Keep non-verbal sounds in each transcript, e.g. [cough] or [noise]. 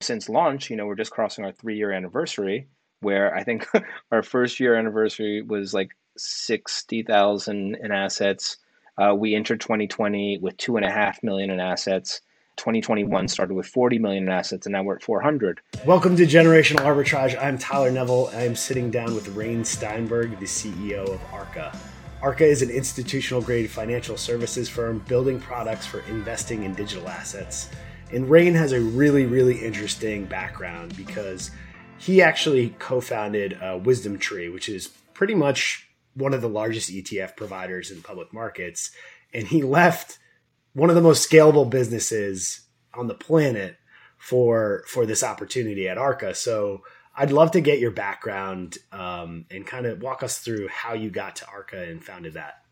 since launch, you know, we're just crossing our three year anniversary, where I think [laughs] our first year anniversary was like 60,000 in assets. Uh, we entered 2020 with two and a half million in assets. 2021 started with 40 million in assets, and now we're at 400. Welcome to Generational Arbitrage. I'm Tyler Neville. I'm sitting down with Rayne Steinberg, the CEO of Arca. Arca is an institutional grade financial services firm building products for investing in digital assets. And Rayne has a really, really interesting background because he actually co founded uh, WisdomTree, which is pretty much one of the largest ETF providers in public markets. And he left one of the most scalable businesses on the planet for for this opportunity at Arca. So I'd love to get your background um, and kind of walk us through how you got to Arca and founded that.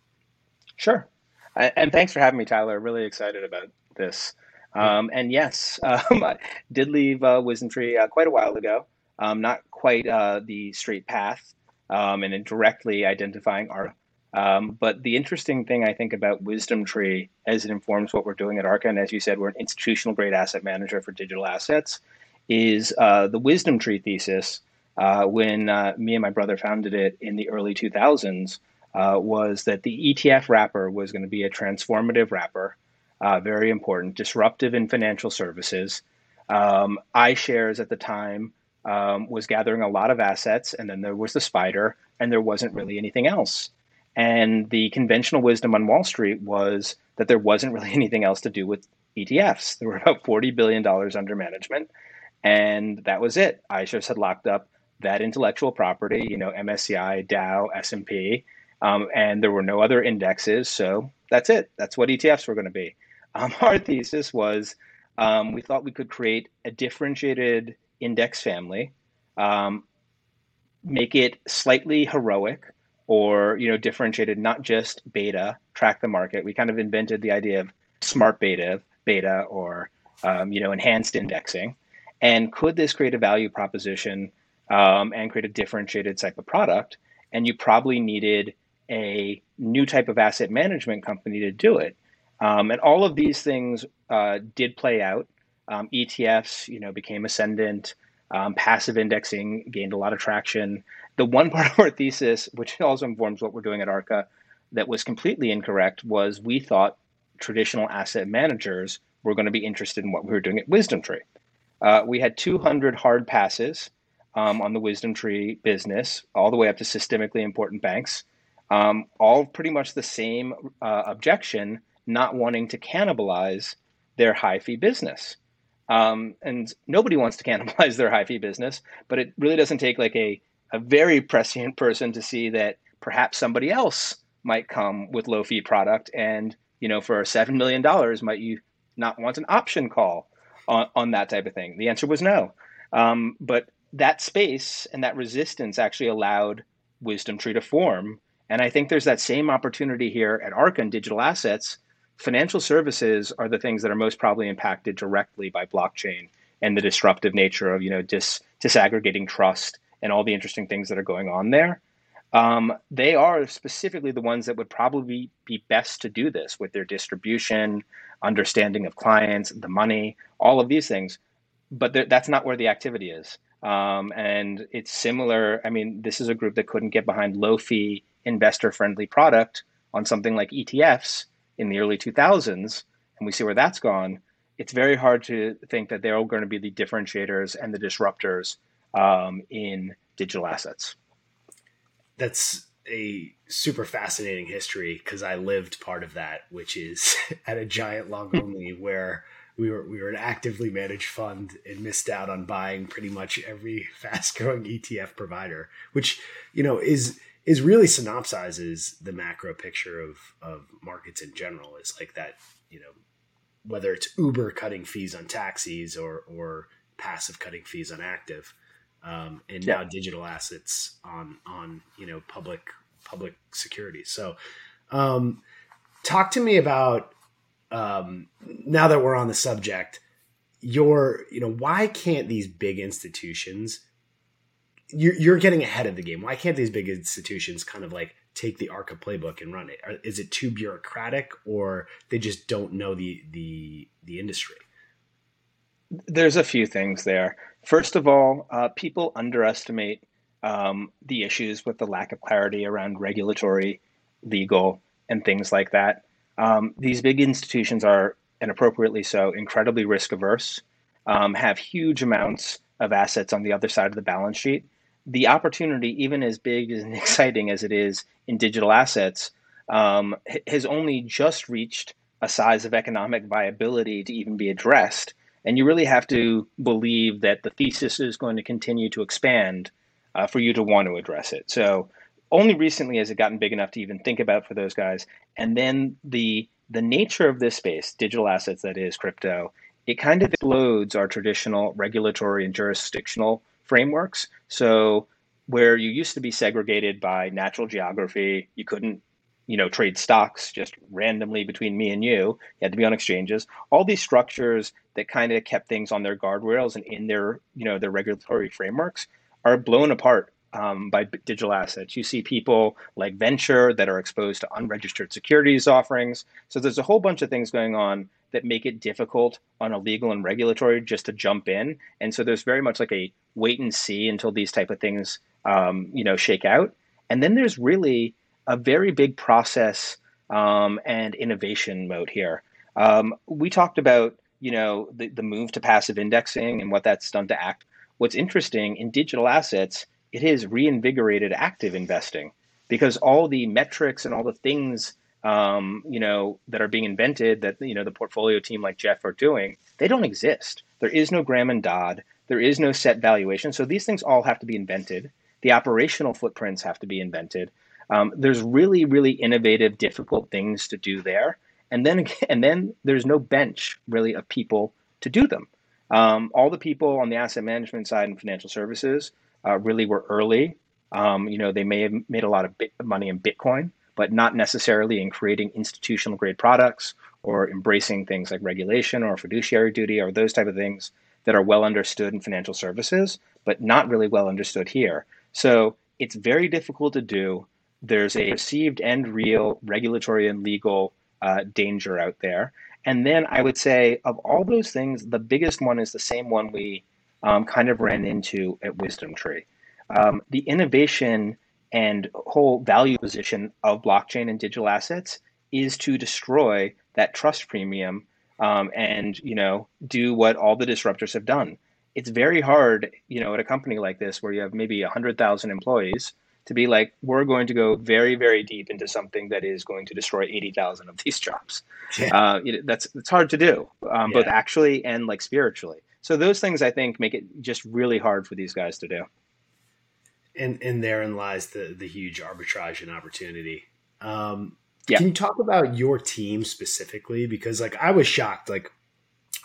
Sure. And thanks for having me, Tyler. Really excited about this. Um, and yes, [laughs] um, I did leave uh, WisdomTree uh, quite a while ago. Um, not quite uh, the straight path um, and directly identifying our. Um, but the interesting thing I think about WisdomTree as it informs what we're doing at Arca, and as you said, we're an institutional grade asset manager for digital assets, is uh, the WisdomTree thesis uh, when uh, me and my brother founded it in the early 2000s uh, was that the ETF wrapper was going to be a transformative wrapper, uh, very important, disruptive in financial services. Um, iShares at the time um, was gathering a lot of assets, and then there was the SPDR, and there wasn't really anything else. And the conventional wisdom on Wall Street was that there wasn't really [laughs] anything else to do with ETFs. There were about $40 billion under management and that was it. iShares had locked up that intellectual property, you know, MSCI, Dow, S&P, um, and there were no other indexes. So that's it. That's what ETFs were going to be. [laughs] Um, our thesis was um, we thought we could create a differentiated index family, um, make it slightly heroic or, you know, differentiated, not just beta, track the market. We kind of invented the idea of smart beta, beta or, um, you know, enhanced indexing. And could this create a value proposition um, and create a differentiated type of product? And you probably needed a new type of asset management company to do it. Um, and all of these things uh, did play out. Um, ETFs, you know, became ascendant. Um, passive indexing gained a lot of traction. The one [laughs] part of our thesis, which also informs what we're doing at Arca, that was completely incorrect was we thought traditional asset managers were going to be interested in what we were doing at WisdomTree. Uh, we had 200 hard passes um, on the WisdomTree business, all the way up to systemically important banks, um, all pretty much the same uh, objection, not wanting to cannibalize their high fee business. Um, and nobody wants to cannibalize [laughs] their high fee business, but it really doesn't take like a, a very prescient person to see that perhaps somebody else might come with low fee product and you know for seven million dollars might you not want an option call on, on that type of thing? The answer was no. Um, but that space and that resistance actually allowed WisdomTree to form. And I think there's that same opportunity here at Arca and digital assets. Financial services are the things that are most probably impacted directly by blockchain and the disruptive nature of you know dis, disaggregating trust and all the interesting things that are going on there. Um, they are specifically the ones that would probably be best to do this with their distribution, understanding of clients, the money, all of these things. But th- that's not where the activity is. Um, and it's similar. I mean, this is a group that couldn't get behind low fee, investor friendly product on something like ETFs in the early 2000s. And we see where that's gone. It's very hard to think that they're all going to be the differentiators and the disruptors um, in digital assets. That's a super fascinating history because I lived part of that, which is [laughs] at a giant long [laughs] only where we were we were an actively managed fund and missed out on buying pretty much every [laughs] fast growing ETF provider, which you know is is really synopsizes the macro picture of of markets in general. Is like that you know whether it's Uber cutting fees on taxis or or passive cutting fees on active um, and yeah. now digital assets on on you know public public securities. So, um, talk to me about um, now that we're on the subject. Your you know why can't these big institutions? You're, you're getting ahead of the game. Why can't these big institutions kind of like take the Arca playbook and run it? Is it too bureaucratic, or they just don't know the the the industry? There's a few things there. First of all, uh, people underestimate um, the issues with the lack of clarity around regulatory, legal, and things like that. Um, these big institutions are, and appropriately so, incredibly risk averse, um, have huge amounts of assets on the other side of the balance sheet. The opportunity, even as big and [laughs] exciting as it is in digital assets, um, has only just reached a size of economic viability to even be addressed. And you really have to believe that the thesis is going to continue to expand uh, for you to want to address it. So only recently has it gotten big enough to even think about for those guys. And then the the nature of this space, digital assets, that is crypto, it kind of explodes our traditional regulatory and jurisdictional frameworks. So where you used to be segregated by natural geography, you couldn't you know trade stocks just randomly between me and you you had to be on exchanges all these structures that kind of kept things on their guardrails and in their you know their regulatory frameworks are blown apart um, by digital assets. You see people like venture that are exposed to unregistered securities offerings. So there's a whole bunch of things going on that make it difficult on a legal and regulatory just to jump in. And so there's very much like a wait and see until these type of things, um, you know, shake out. And then there's really a very big process um, and innovation mode here. Um, we talked about, you know, the, the move to passive indexing and what that's done to act. What's interesting in digital assets it has reinvigorated active investing because all the metrics and all the things um, you know that are being invented that you know the portfolio team like Jeff are doing, they don't exist. There is no Graham and Dodd. There is no set valuation. So these things all have to be invented. The operational footprints have to be invented. Um, there's really, really innovative, difficult things to do there, and then [laughs] and then there's no bench really of people to do them. Um, all the people on the asset management side and financial services uh, really were early. Um, you know, they may have made a lot of money in Bitcoin, but not necessarily in creating institutional grade products or embracing things like regulation or fiduciary duty or those type of things that are well understood in financial services, but not really well understood here. So it's very difficult to do. There's a perceived and real regulatory and legal uh, danger out there. And then I would say, of all those things, the biggest one is the same one we um, kind of ran into at WisdomTree. Um, the innovation and whole value position of blockchain and digital assets is to destroy that trust premium um, and you know do what all the disruptors have done. It's very hard, you know, at a company like this where you have maybe hundred thousand employees to be like, we're going to go very, very deep into something that is going to destroy eighty thousand of these [laughs] jobs. Yeah. Uh, that's it's hard to do, um, yeah. both actually and like spiritually. So those things I think make it just really hard for these guys to do. And and therein lies the the huge arbitrage and opportunity. Um, yeah. Can you talk about your team specifically? Because like I was shocked. Like,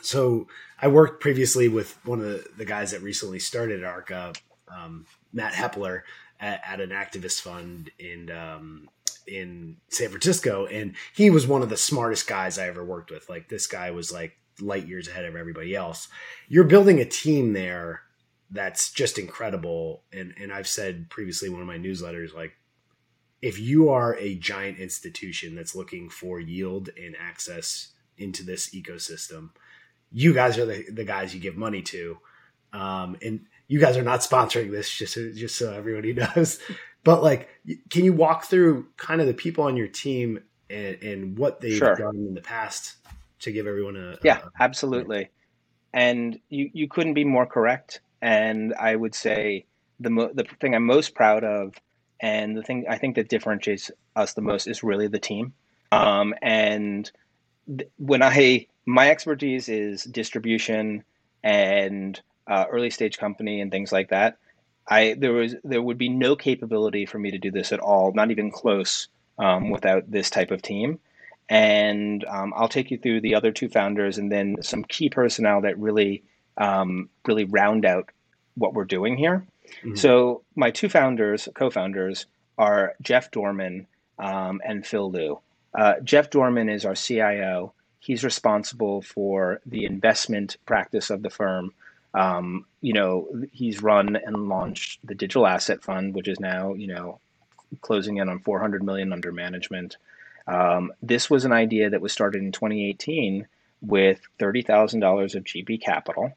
so I worked previously with one of the, the guys that recently started Arca, um, Matt Hepler, at, at, an activist fund in um, in San Francisco, and he was one of the smartest guys I ever worked with. Like this guy was like light years ahead of everybody else. You're building a team there that's just incredible. And and I've said previously in one of my newsletters, like if you are a giant institution that's looking for yield and access into this ecosystem, you guys are the, the guys you give money to. Um, and you guys are not sponsoring this just so, just so everybody [laughs] knows. But like, can you walk through kind of the people on your team and, and what they've sure. done in the past to give everyone a yeah, a, absolutely. And you you couldn't be more correct. And I would say the mo- the thing I'm most proud of, and the thing I think that differentiates us the most is really the team. Um, and th- when I my expertise is distribution and uh, early stage company and things like that. I there was there would be no capability for me to do this at all, not even close, um, without this type of team and um, I'll take you through the other two founders and then some key personnel that really um, really round out what we're doing here. Mm-hmm. So my two founders, co-founders, are Jeff Dorman um, and Phil Liu. Uh, Jeff Dorman is our CIO. He's responsible for the investment practice of the firm. Um, you know, he's run and launched the digital asset fund, which is now you know closing in on 400 million under management. Um, this was an idea that was started in 2018 with $30,000 of GP capital.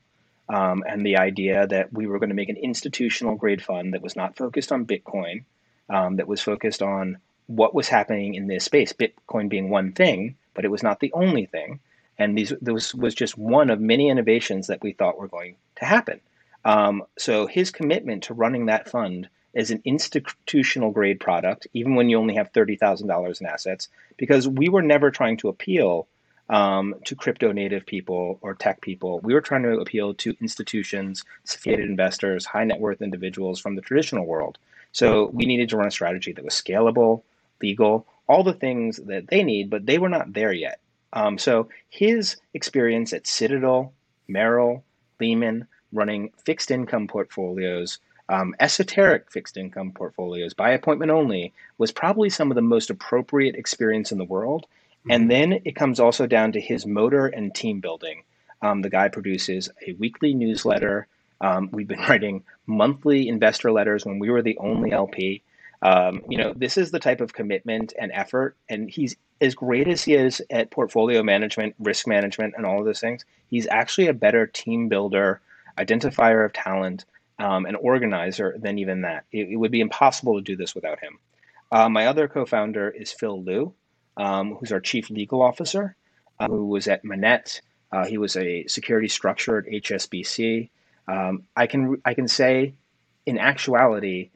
Um, and the idea that we were going to make an institutional grade fund that was not focused on Bitcoin, um, that was focused on what was happening in this space, Bitcoin being one thing, but it was not the only thing. And these this was just one of many innovations that we thought were going to happen. Um, so his commitment to running that fund as an institutional grade product, even when you only have thirty thousand dollars in assets, because we were never trying to appeal um, to crypto native people or tech people. We were trying to appeal to institutions, sophisticated investors, high net worth individuals from the traditional world. So we needed to run a strategy that was scalable, legal, all the things that they need, but they were not there yet. Um, so his experience at Citadel, Merrill, Lehman, running fixed income portfolios, um, esoteric fixed income portfolios by appointment only, was probably some of the most appropriate experience in the world. And then it comes also down to his motor and team building. Um, the guy produces a weekly newsletter. Um, we've been [laughs] writing monthly investor letters when we were the only LP. Um, you know, this is the type of commitment and effort, and he's as great as he is at portfolio management, risk management, and all of those things. He's actually a better team builder, identifier of talent, um, an organizer than even that. It, it, would be impossible to do this without him. Uh, my other co-founder is Phil Liu, um, who's our chief legal officer, uh, who was at Manette. Uh, he was a security structure at HSBC. Um, I can I can say, in actuality,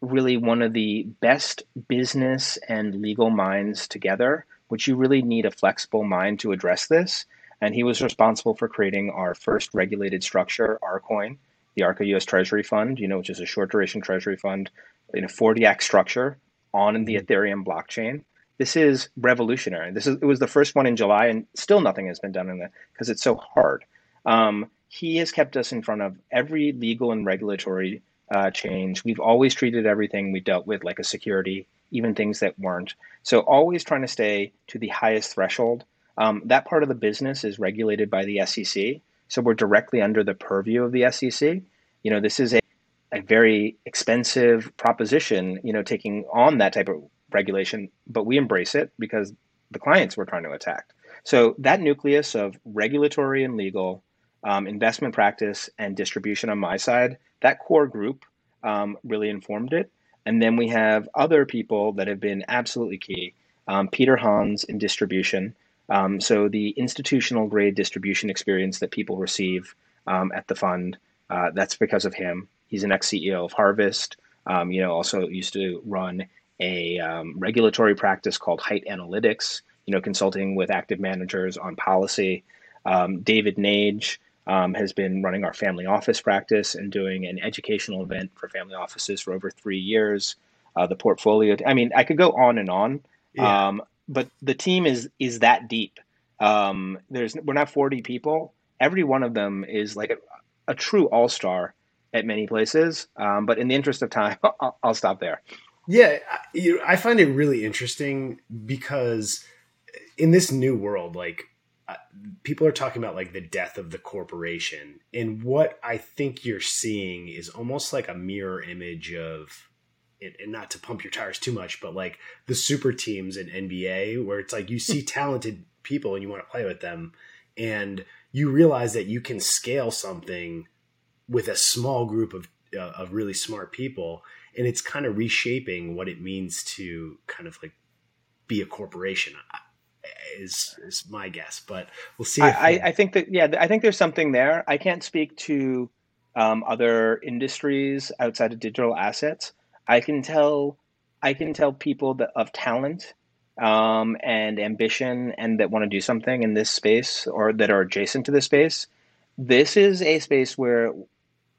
really one of the best business and legal minds together, which you really need a flexible mind to address this. And he was responsible for creating our first regulated structure, Arcoin, the Arca US Treasury Fund, you know, which is a short duration treasury fund in a 40 Act structure on the mm-hmm. Ethereum blockchain. This is revolutionary. This is it was the first one in July, and still nothing has been done in that because it's so hard. Um, he has kept us in front of every legal and regulatory uh, change. We've always treated everything we dealt with like a security, even things that weren't. So always trying to stay to the highest threshold. Um, that part of the business is regulated by the SEC, so we're directly under the purview of the SEC. You know, this is a, a very expensive proposition. You know, taking on that type of regulation, but we embrace it because the clients we're trying to attack. So that nucleus of regulatory and legal, um, investment practice, and distribution on my side that core group um, really informed it. And then we have other people that have been absolutely key. Um, Peter Hans in distribution. Um, so the institutional grade distribution experience that people receive um, at the fund, uh, that's because of him. He's an ex CEO of Harvest. Um, you know, also used to run a um, regulatory practice called Height Analytics. You know, consulting with active managers on policy. David Nage, um, has been running our family office practice and doing an educational event for family offices for over three years. Uh, the portfolio, I mean, I could go on and on, yeah. um, but the team is is that deep. Um, there's we're not 40 people. Every one of them is like a, a true all star at many places. Um, but in the interest of time, [laughs] I'll, I'll stop there. Yeah, I find it really interesting because in this new world, like people are talking about like the death of the corporation and what i think you're seeing is almost like a mirror image of and not to pump your tires too much but like the super teams in nba where it's like you see [laughs] talented people and you want to play with them and you realize that you can scale something with a small group of uh, of really smart people and it's kind of reshaping what it means to kind of like be a corporation is is my guess, but we'll see. I, I, think that yeah, I think there's something there. I can't speak to um, other industries outside of digital assets. I can tell I can tell people that of talent um, and ambition and that want to do something in this space or that are adjacent to this space. This is a space where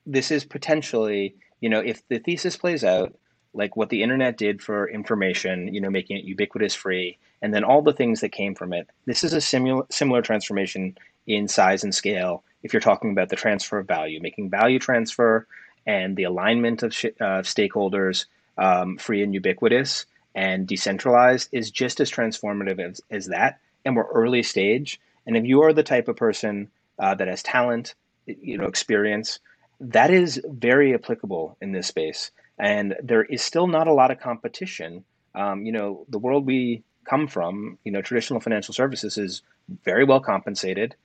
this is potentially, you know, if the thesis plays out, like what the internet did for information, you know, making it ubiquitous free, and then all the things that came from it. This is a similar similar transformation in size and scale. If you're talking about the transfer of value, making value transfer and the alignment of sh- uh, stakeholders um, free and ubiquitous and decentralized is just as transformative as, as that. And we're early stage. And if you are the type of person uh, that has talent, you know, experience, that is very applicable in this space and there is still not a lot of competition. Um, you know, the world we come from. You know, traditional financial services is very well compensated.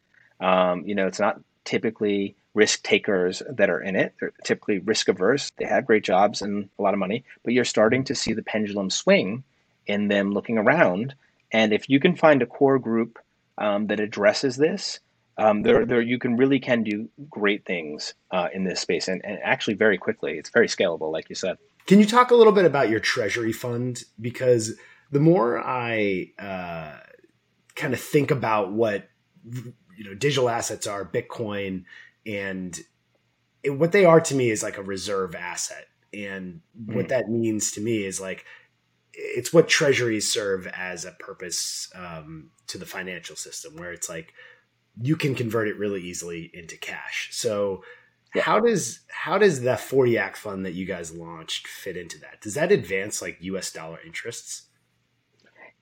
Um, you know, it's not typically risk takers that are in it. They're typically risk averse. They have great jobs and a lot of money, but you're starting to see the pendulum swing in them looking around. And if you can find a core group um, that addresses this, um, there, there, you can really can do great things uh, in this space, and, and actually very quickly. It's very scalable, like you said. Can you talk a little bit about your treasury fund? Because the more I uh, kind of think about what you know digital assets are, Bitcoin, and it, what they are to me is like a reserve asset. And mm. what that means to me is like it's what treasuries serve as a purpose um, to the financial system, where it's like you can convert it really easily into cash. So yeah. how does how does the 40 act fund that you guys launched fit into that? Does that advance like US dollar interests?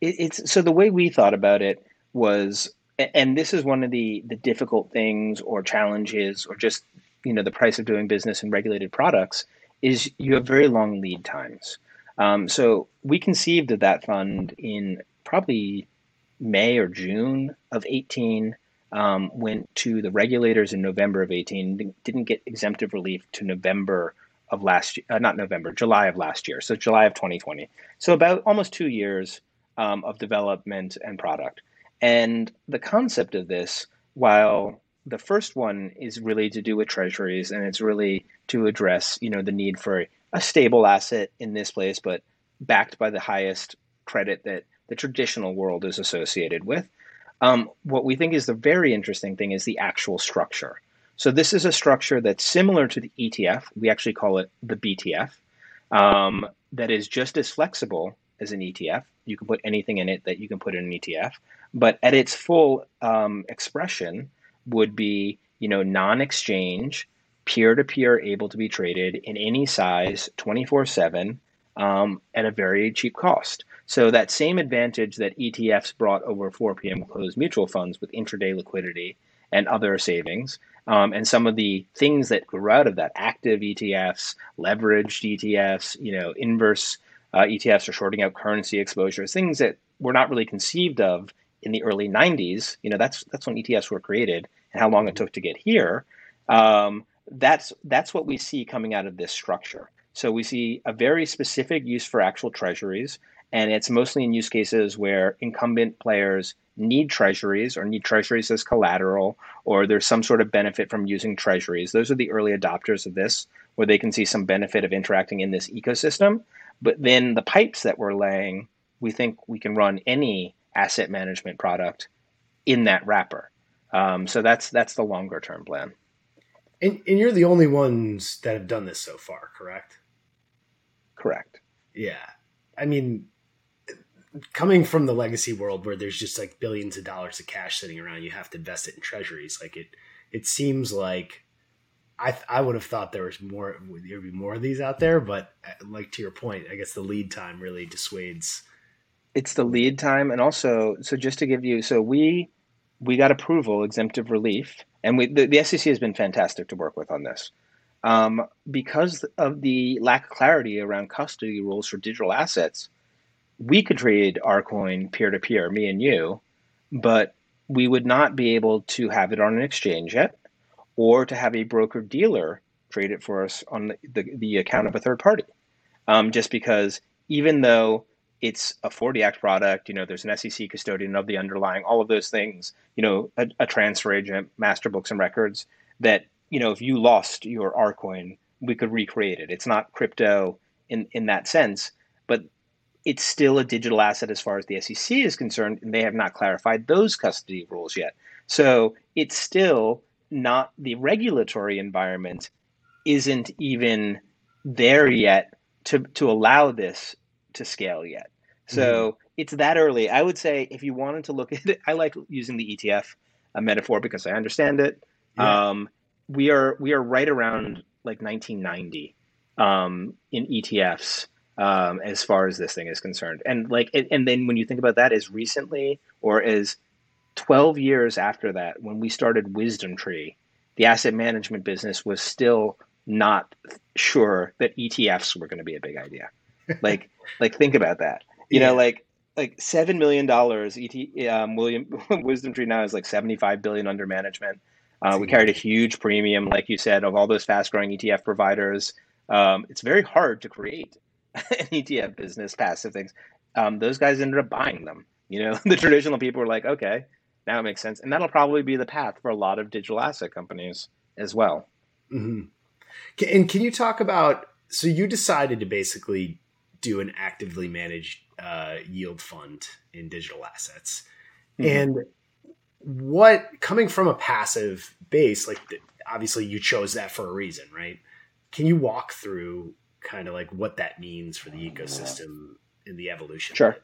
It, it's so the way we thought about it was and this is one of the the difficult things or challenges or just you know the price of doing business in regulated products is you have very long lead times. Um, so we conceived of that fund in probably May or June of 18 um, went to the regulators in November of 18, didn't get exemptive relief to November of last year, uh, not November, July of last year. So July of 2020. So about almost two years um, of development and product. And the concept of this, while the first one is really to do with treasuries and it's really to address, you know, the need for a stable asset in this place, but backed by the highest credit that the traditional world is associated with. Um, what we think is the very interesting thing is the actual structure. So this is a structure that's similar to the ETF. We actually call it the BTF. Um, that is just as flexible as an ETF. You can put anything in it that you can put in an ETF, but at its full um, expression would be you know non-exchange, peer-to-peer, able to be traded in any size, 24/7 um, at a very cheap cost. So that same advantage that ETFs brought over 4 p.m. closed mutual funds with intraday liquidity and other savings, um, and some of the things that grew out of that, active ETFs, leveraged ETFs, you know, inverse uh, ETFs are shorting out currency exposures, things that were not really conceived of in the early 90s. You know, that's that's when ETFs were created and how long it took to get here. Um, that's that's what we see coming out of this structure. So we see a very specific use for actual treasuries, and it's mostly in use cases where incumbent players need treasuries or need treasuries as collateral, or there's some sort of benefit from using treasuries. Those are the early adopters of this, where they can see some benefit of interacting in this ecosystem. But then the pipes that we're laying, we think we can run any asset management product in that wrapper. Um, so that's that's the longer term plan. And, and you're the only ones that have done this so far, correct? Correct. Yeah. I mean, coming from the legacy world where there's just like billions of dollars of cash sitting around, you have to invest it in treasuries. Like it, it seems like I I would have thought there was more there'd be more of these out there, but uh, like to your point, I guess the lead time really dissuades. It's the lead time, and also so just to give you so we we got approval exemptive relief, and we the, the SEC has been fantastic to work with on this. Um, because of the lack of clarity around custody rules for digital assets, we could trade our coin peer to peer, me and you, but we would not be able to have it on an exchange yet, or to have a broker dealer trade it for us on the, the, the account of a third party. Um, just because even though it's a 40 act product, you know, there's an SEC custodian of the underlying, all of those things, you know, a, a transfer agent, master books and records that you know, if you lost your ArCoin, we could recreate it. It's not crypto in, in that sense, but it's still a digital asset as far as the SEC is concerned, and they have not clarified those custody rules yet. So it's still not the regulatory environment isn't even there yet to to allow this to scale yet. So mm-hmm. it's that early. I would say if you wanted to look [laughs] at it, I like using the ETF a metaphor because I understand it. Yeah. Um, we are we are right around like 1990 um, in ETFs um, as far as this thing is concerned, and like and then when you think about that as recently or as 12 years after that, when we started WisdomTree, the asset management business was still not sure that ETFs were going to be a big idea. [laughs] Like like think about that. You yeah. know, like like seven million dollars. ET um, William [laughs] WisdomTree now is like seventy five billion under management. Uh, we carried a huge premium, like you said, of all those fast growing ETF providers. Um, it's very hard to create [laughs] an ETF business, passive things. Um, those guys ended up buying them. You know, [laughs] the traditional people were like, okay, now it makes sense, and that'll probably be the path for a lot of digital asset companies as well. Mm-hmm. And can you talk about? So you decided to basically do an actively managed uh, yield fund in digital assets. Mm-hmm. And what coming from a passive base, like obviously you chose that for a reason, right? Can you walk through kind of like what that means for the ecosystem in the evolution? Sure.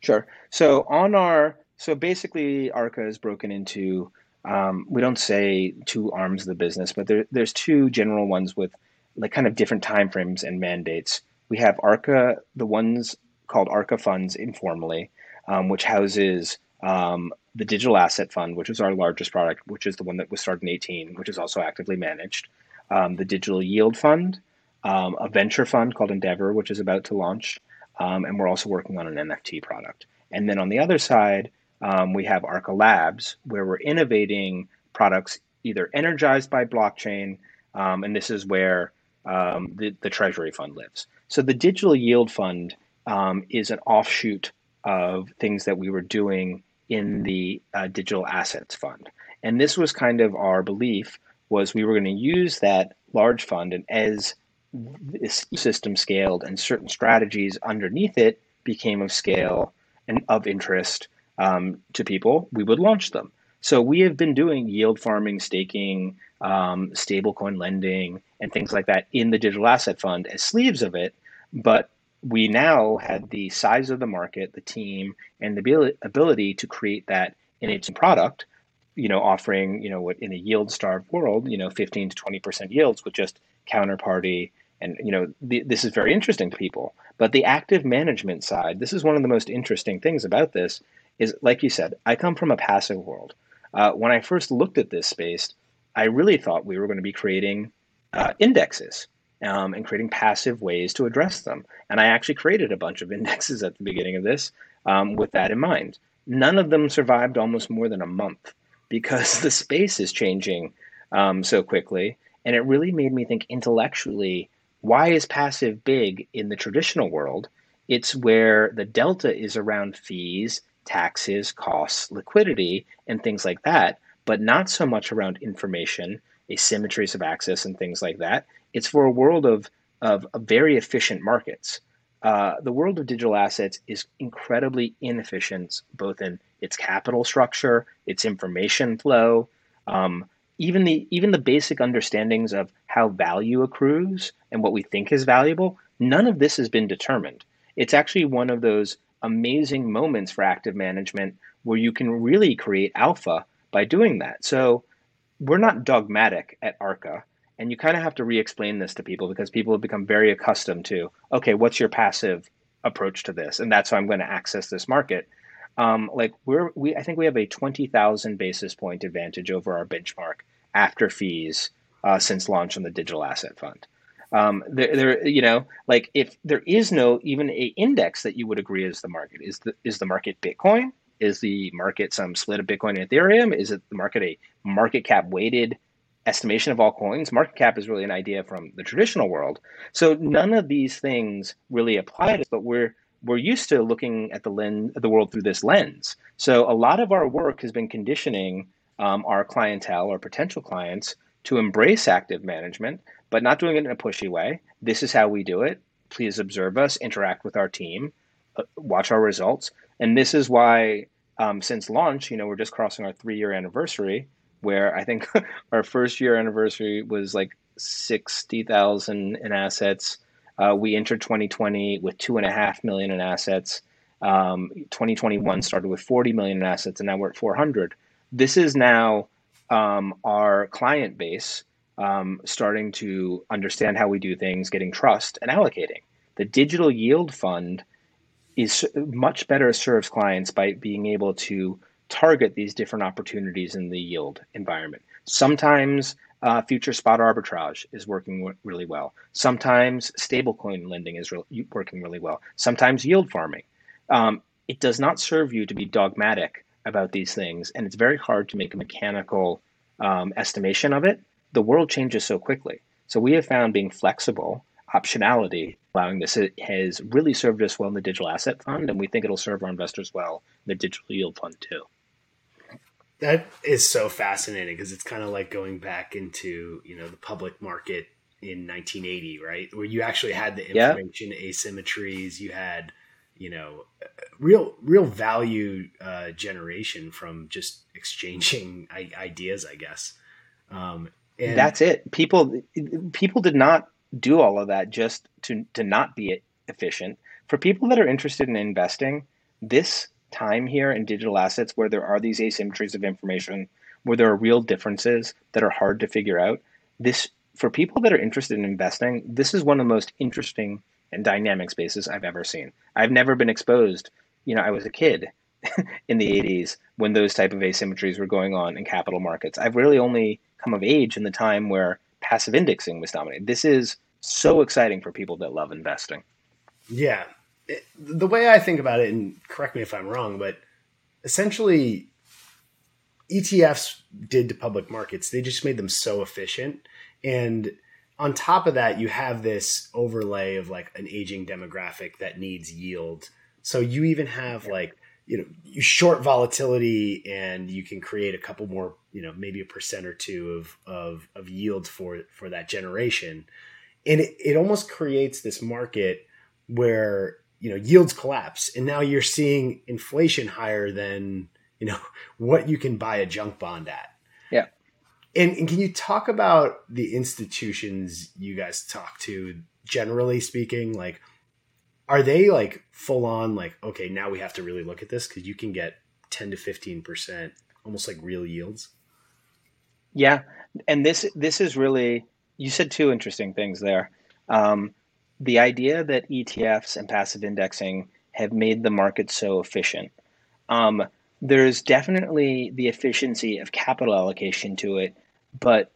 Sure. So on our so basically Arca is broken into um, we don't say two arms of the business, but there, there's two general ones with like kind of different timeframes and mandates. We have Arca, the ones called Arca Funds informally, um, which houses um, the digital asset fund, which is our largest product, which is the one that was started in 18, which is also actively managed. Um, the digital yield fund, um, a venture fund called Endeavor, which is about to launch, um, and we're also working on an NFT product. And then on the other side, um, we have Arca Labs, where we're innovating products either energized by blockchain, and this is where the, the Treasury Fund lives. So the digital yield fund um, is an offshoot of things that we were doing in the uh, digital assets fund. And this was kind of our belief was we were going to use that large fund and as this system scaled and certain strategies underneath it became of scale and of interest um, to people, we would launch them. So we have been doing yield farming, staking, um, stablecoin lending, and things like that in the digital asset fund as sleeves of it. But we now had the size of the market, the team, and the ability to create that in its product, you know, offering, you know, what in a yield starved world, you know, 15 to 20% yields with just counterparty. And, you know, th- this is very interesting to people. But the active management side, this is one of the most interesting things about this is, like you said, I come from a passive world. Uh, when I first looked at this space, I really thought we were going to be creating uh, indexes um, and creating passive ways to address them. And I actually created a bunch of [laughs] indexes at the beginning of this um, with that in mind. None of them survived almost more than a month because [laughs] the space is changing um, so quickly. And it really made me think intellectually why is passive big in the traditional world? It's where the delta is around fees, taxes, costs, liquidity, and things like that, but not so much around information, asymmetries of access, and things like that. It's for a world of, of, of very efficient markets. Uh, the world of digital assets is incredibly inefficient, both in its capital structure, its information flow, um, even the even the basic understandings of how value accrues and what we think is valuable. None of this has been determined. It's actually one of those amazing moments for active management where you can really create alpha by doing that. So we're not dogmatic at Arca. And you kind of have to re explain this to people because people have become very accustomed to, okay, what's your passive approach to this? And that's how I'm going to access this market. Um, like we're, we, I think we have a 20,000 basis point advantage over our benchmark after fees uh, since launch on the digital asset fund. Um, there, there, you know, like if there is no even a index that you would agree is the market, is the is the market Bitcoin? Is the market some split of Bitcoin and Ethereum? Is it the market a market cap weighted estimation of all coins. Market cap is really an idea from the traditional world. So none of these things really apply to us, but we're we're used to looking at the lens the world through this lens. So a lot of our work has been conditioning um, our clientele or potential clients to embrace active management, but not doing it in a pushy way. This is how we do it. Please observe us, interact with our team, uh, watch our results, and this is why um, since launch, you know, we're just crossing our three year anniversary where I think [laughs] our first year anniversary was like 60,000 in assets. Uh, we entered 2020 with two and a half million in assets. Um, 2021 started with 40 million in assets, and now we're at 400. This is now um, our client base um, starting to understand how we do things, getting trust, and allocating. The digital yield fund is much better serves clients by being able to target these different opportunities in the yield environment. Sometimes uh, future spot arbitrage is working w- really well. Sometimes stablecoin lending is re- working really well. Sometimes yield farming. Um, it does not serve you to be dogmatic about these things, and it's very hard to make a mechanical um, estimation of it. The world changes so quickly. So we have found being flexible, optionality, allowing this has really served us well in the digital asset fund, and we think it'll serve our investors well in the digital yield fund too. That is so fascinating because it's kind of like going back into you know the public market in 1980, right, where you actually had the information yeah. asymmetries, you had you know real real value uh, generation from just exchanging [laughs] ideas i guess. Um, and that's it. People people did not do all of that just to to not be efficient. For people that are interested in investing this time here in digital assets where there are these asymmetries of information where there are real differences that are hard to figure out this for people that are interested in investing this is one of the most interesting and dynamic spaces I've ever seen. I've never been exposed. You know, I was a kid [laughs] in the 80s when those type of asymmetries were going on in capital markets. I've really only come of age in the time where passive indexing was dominated. This is so exciting for people that love investing. Yeah. It, the way I think about it, and correct me if I'm wrong, but essentially ETFs did to public markets, they just made them so efficient. And on top of that, you have this overlay of like an aging demographic that needs yield. So you even have like, you know, you short volatility and you can create a couple more, you know, maybe a percent or two of, of, of yield for, for that generation. And it, it almost creates this market where, you know, yields collapse. And now you're seeing inflation higher than, you know, [laughs] what you can buy a junk bond at. And, and, can you talk about the institutions you guys talk to, generally speaking? Like, are they like full on, like, okay, now we have to really look at this because you can get 10 to 15%, almost like real yields? Yeah. And this, this is really, you said two interesting things there. Um, the idea that ETFs and passive indexing have made the market so efficient. Um, there's definitely the efficiency of capital allocation to it but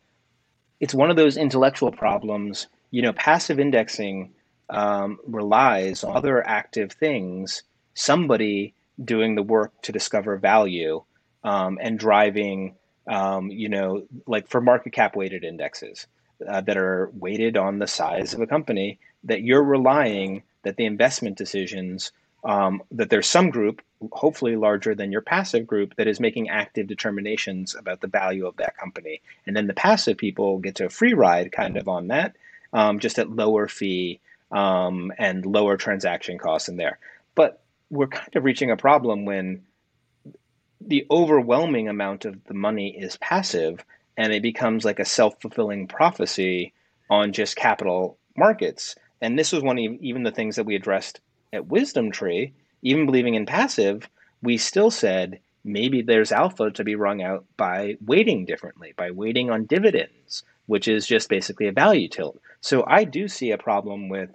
it's one of those intellectual problems. You know, passive indexing um, relies on other active things, somebody doing the work to discover value um, and driving, um, you know, like for market cap weighted indexes uh, that are weighted on the size of a company, that you're relying that the investment decisions um, that there's some group, hopefully larger than your passive group, that is making active determinations about the value of that company. And then the passive people get to a free ride kind of on that, um, just at lower fee um, and lower transaction costs in there. But we're kind of reaching a problem when the overwhelming amount of the money is passive and it becomes like a self fulfilling prophecy on just capital markets. And this was one of even the things that we addressed at WisdomTree, even believing in passive, we still said maybe there's alpha to be wrung out by weighting differently, by weighting on dividends, which is just basically a value tilt. So I do see a problem with,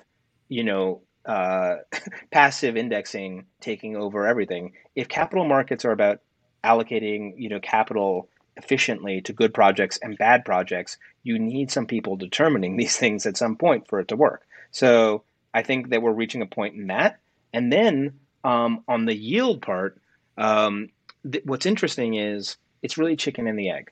you know, uh, [laughs] passive indexing taking over everything. If capital markets are about allocating, you know, capital efficiently to good projects and bad projects, you need some people determining [laughs] these things at some point for it to work. So I think that we're reaching a point in that. And then um, on the yield part, um, th- what's interesting is it's really chicken and the egg.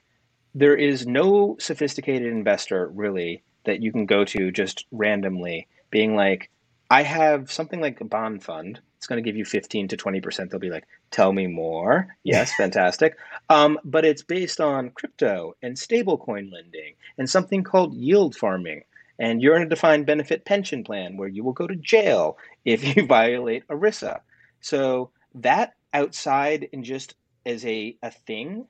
There is no sophisticated investor really that you can go to just randomly being like, I have something like a bond fund. It's going to give you 15 to 20%. They'll be like, tell me more. Yes, fantastic. [laughs] Um, but it's based on crypto and stablecoin lending and something called yield farming and you're in a defined benefit pension plan where you will go to jail if you [laughs] violate ERISA. So that outside and just as a, a thing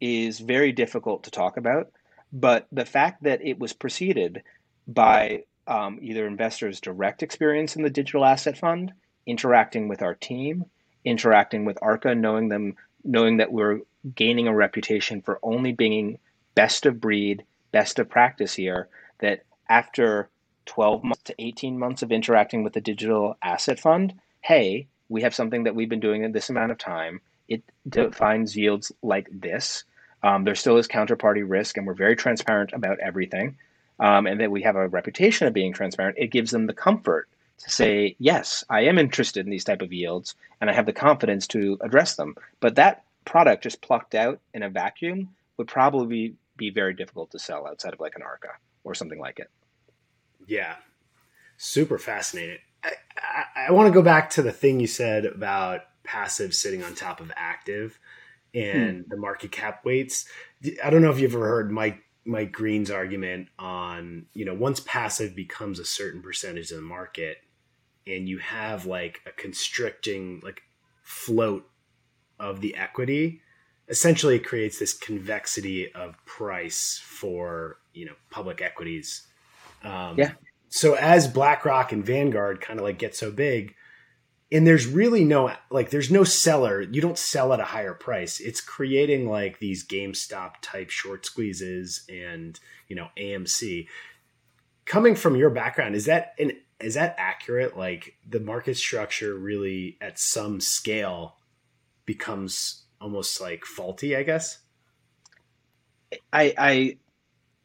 is very difficult to talk about. But the fact that it was preceded by um, either investors' direct experience in the digital asset fund, interacting with our team, interacting with ARCA, knowing them, knowing that we're gaining a reputation for only being best of breed, best of practice here, that after 12 months to 18 months of interacting with the digital asset fund, hey, we have something that we've been doing in this amount of time. It defines yields like this. Um, there still is counterparty risk, and we're very transparent about everything. Um, and that we have a reputation of being transparent. It gives them the comfort to say, yes, I am interested in these type of yields and I have the confidence to address them. But that product just plucked out in a vacuum would probably be very difficult to sell outside of like an ARCA or something like it. Yeah, super fascinating. I, I, I want to go back to the thing you said about passive sitting on top of active and hmm. the market cap weights. I don't know if you've ever heard Mike Mike Green's argument on, you know, once passive becomes a certain percentage of the market and you have like a constricting like float of the equity, essentially it creates this convexity of price for, you know, public equities. Um, yeah. So as BlackRock and Vanguard kind of like get so big, and there's really no like there's no seller you don't sell at a higher price. It's creating like these GameStop type short squeezes and you know amc coming from your background is that an is that accurate? Like the market structure really at some scale becomes almost like faulty i guess? I i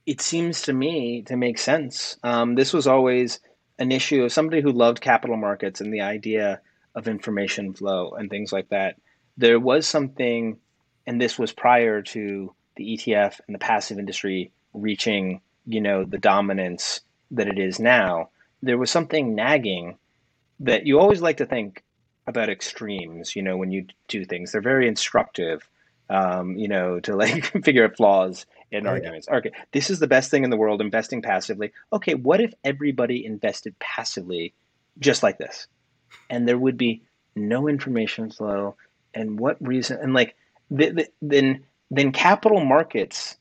it seems to me to make sense um, this was always an issue of somebody who loved capital markets and the idea of information flow and things like that. There was something, and this was prior to the ETF and the passive industry reaching, you know, the dominance that it is now. There was something nagging that you always like to think about extremes, you know, when you do things. They're very instructive, um, you know, to like [laughs] figure out flaws in arguments. Yeah. Okay, this is the best thing in the world, investing passively. Okay, what if everybody invested passively just like this? and there would be no information flow and what reason and like the, the, then then capital markets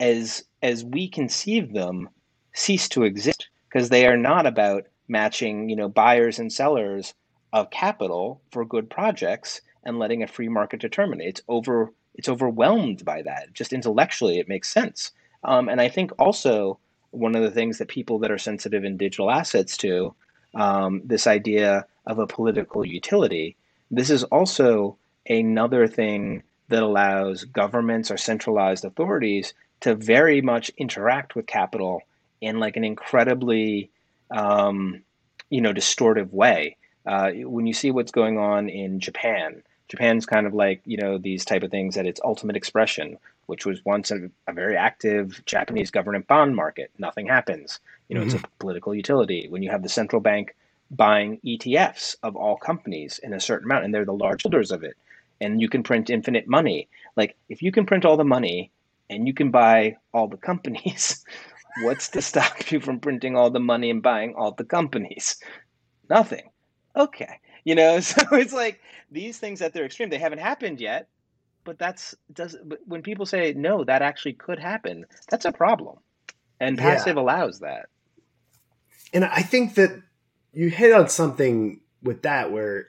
as as we conceive them cease to exist because they are not about matching you know buyers and sellers of capital for good projects and letting a free market determine it. it's over it's overwhelmed by that just intellectually it makes sense um, and i think also one of the things that people that are sensitive in digital assets to um, this idea of a political utility. This is also another thing that allows governments or centralized authorities to very much interact with capital in like an incredibly um, you know distortive way. Uh, when you see what's going on in Japan, Japan's kind of like you know these type of things at its ultimate expression, which was once a, a very active Japanese government bond market. Nothing happens. You know, mm-hmm. it's a mm-hmm. political utility. When you have the central bank buying ETFs of all companies in a certain amount, and they're the large holders of it. And you can print infinite money. Like if you can print all the money and you can buy all the companies, [laughs] what's to stop [laughs] you from printing all the money and buying all the companies? Nothing. Okay. You know, [laughs] so it's like these things at their extreme, they haven't happened yet, but that's does but when people say no, that actually could happen, that's a problem. And passive yeah. allows that. And I think that you hit on something with that where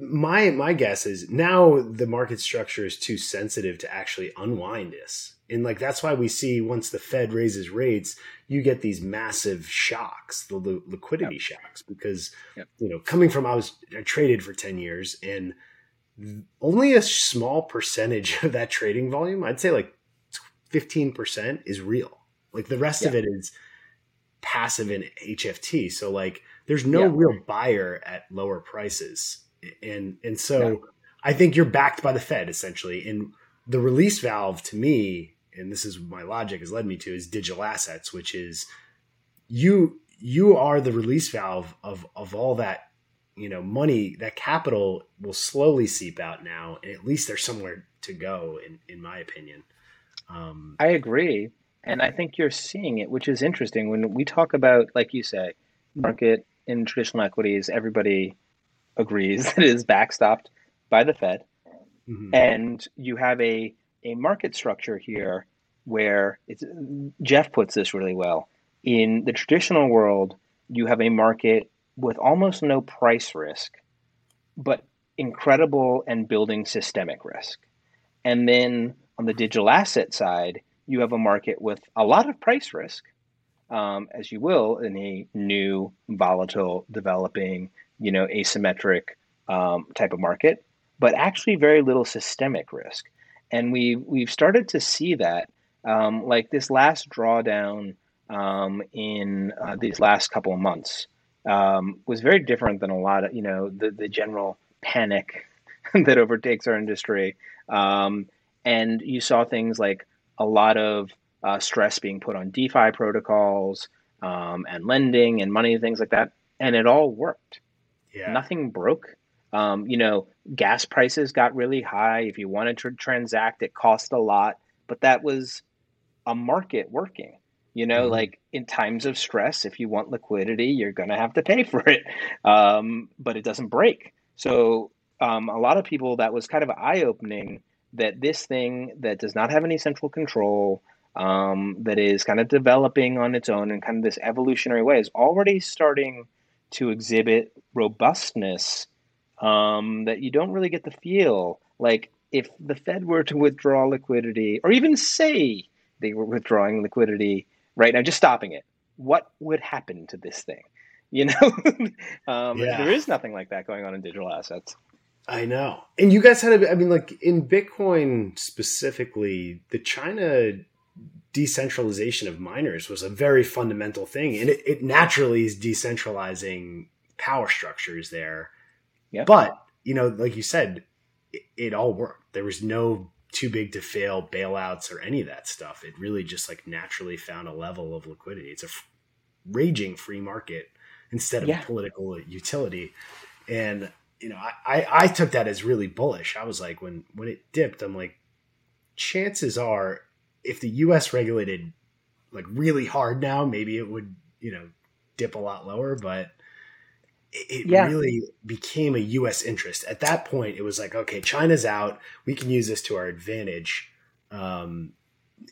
my my guess is now the market structure is too sensitive to actually unwind this and like that's why we see once the fed raises rates you get these massive shocks the, the liquidity yep. shocks because yep. you know coming from i was I traded for 10 years and only a small percentage [laughs] of that trading volume i'd say like 15% is real like the rest yep. of it is passive in hft so like there's no real buyer at lower prices. And and so. I think you're backed by the Fed essentially. And the release valve to me, and this is my logic has led me to, is digital assets, which is you you are the release valve of of all that you know money that capital will slowly seep out now and at least there's somewhere to go in in my opinion um, i agree and i think you're seeing it which is interesting when we talk about like you say market in traditional equities, everybody agrees [laughs] that it is backstopped by the Fed. Mm-hmm. And you have a, a market structure here where Jeff puts this really well. In the traditional world, you have a market with almost no price risk, but incredible and building systemic risk. And then on the digital asset side, you have a market with a lot of price risk, um, as you will in a new, volatile, developing, you know, asymmetric um, type of market, but actually very little systemic risk. And we we've started to see that, um, like this last drawdown um, in uh, these last couple of months. um, was very different than a lot of you know the the general panic [laughs] that overtakes our industry. Um, and you saw things like a lot of uh, stress being put on DeFi protocols um, and lending and money and things like that, and it all worked. Yeah. Nothing broke. Um, you know, gas prices got really high. If you wanted to transact, it cost a lot, but that was a market working. You know, mm-hmm. like in times of stress, if you want liquidity, you're going to have to pay [laughs] for it, um, but it doesn't break. So, um, a lot of people that was kind of eye opening that this thing that does not have any central control, um, that is kind of developing on its own in kind of this evolutionary way, is already starting to exhibit robustness um, that you don't really get the feel. Like if the Fed were to withdraw liquidity, or even say they were withdrawing liquidity right now, just stopping it, what would happen to this thing? [laughs] You know, um, yeah. there is nothing like that going on in digital assets. I know. And you guys had, a, I mean, like in Bitcoin specifically, the China decentralization of miners was a very fundamental thing. And it, it naturally is decentralizing power structures there. Yeah. But, you know, like you said, it, it all worked. There was no too big to fail bailouts or any of that stuff. It really just like naturally found a level of liquidity. It's a f- raging free market instead of yeah. political utility. And you know, I, I, I took that as really bullish. I was like, when when it dipped, I'm like, chances are, if the U.S. regulated like really hard now, maybe it would you know dip a lot lower. But it yeah. really became a U.S. interest. At that point, it was like, okay, China's out. We can use this to our advantage. Um,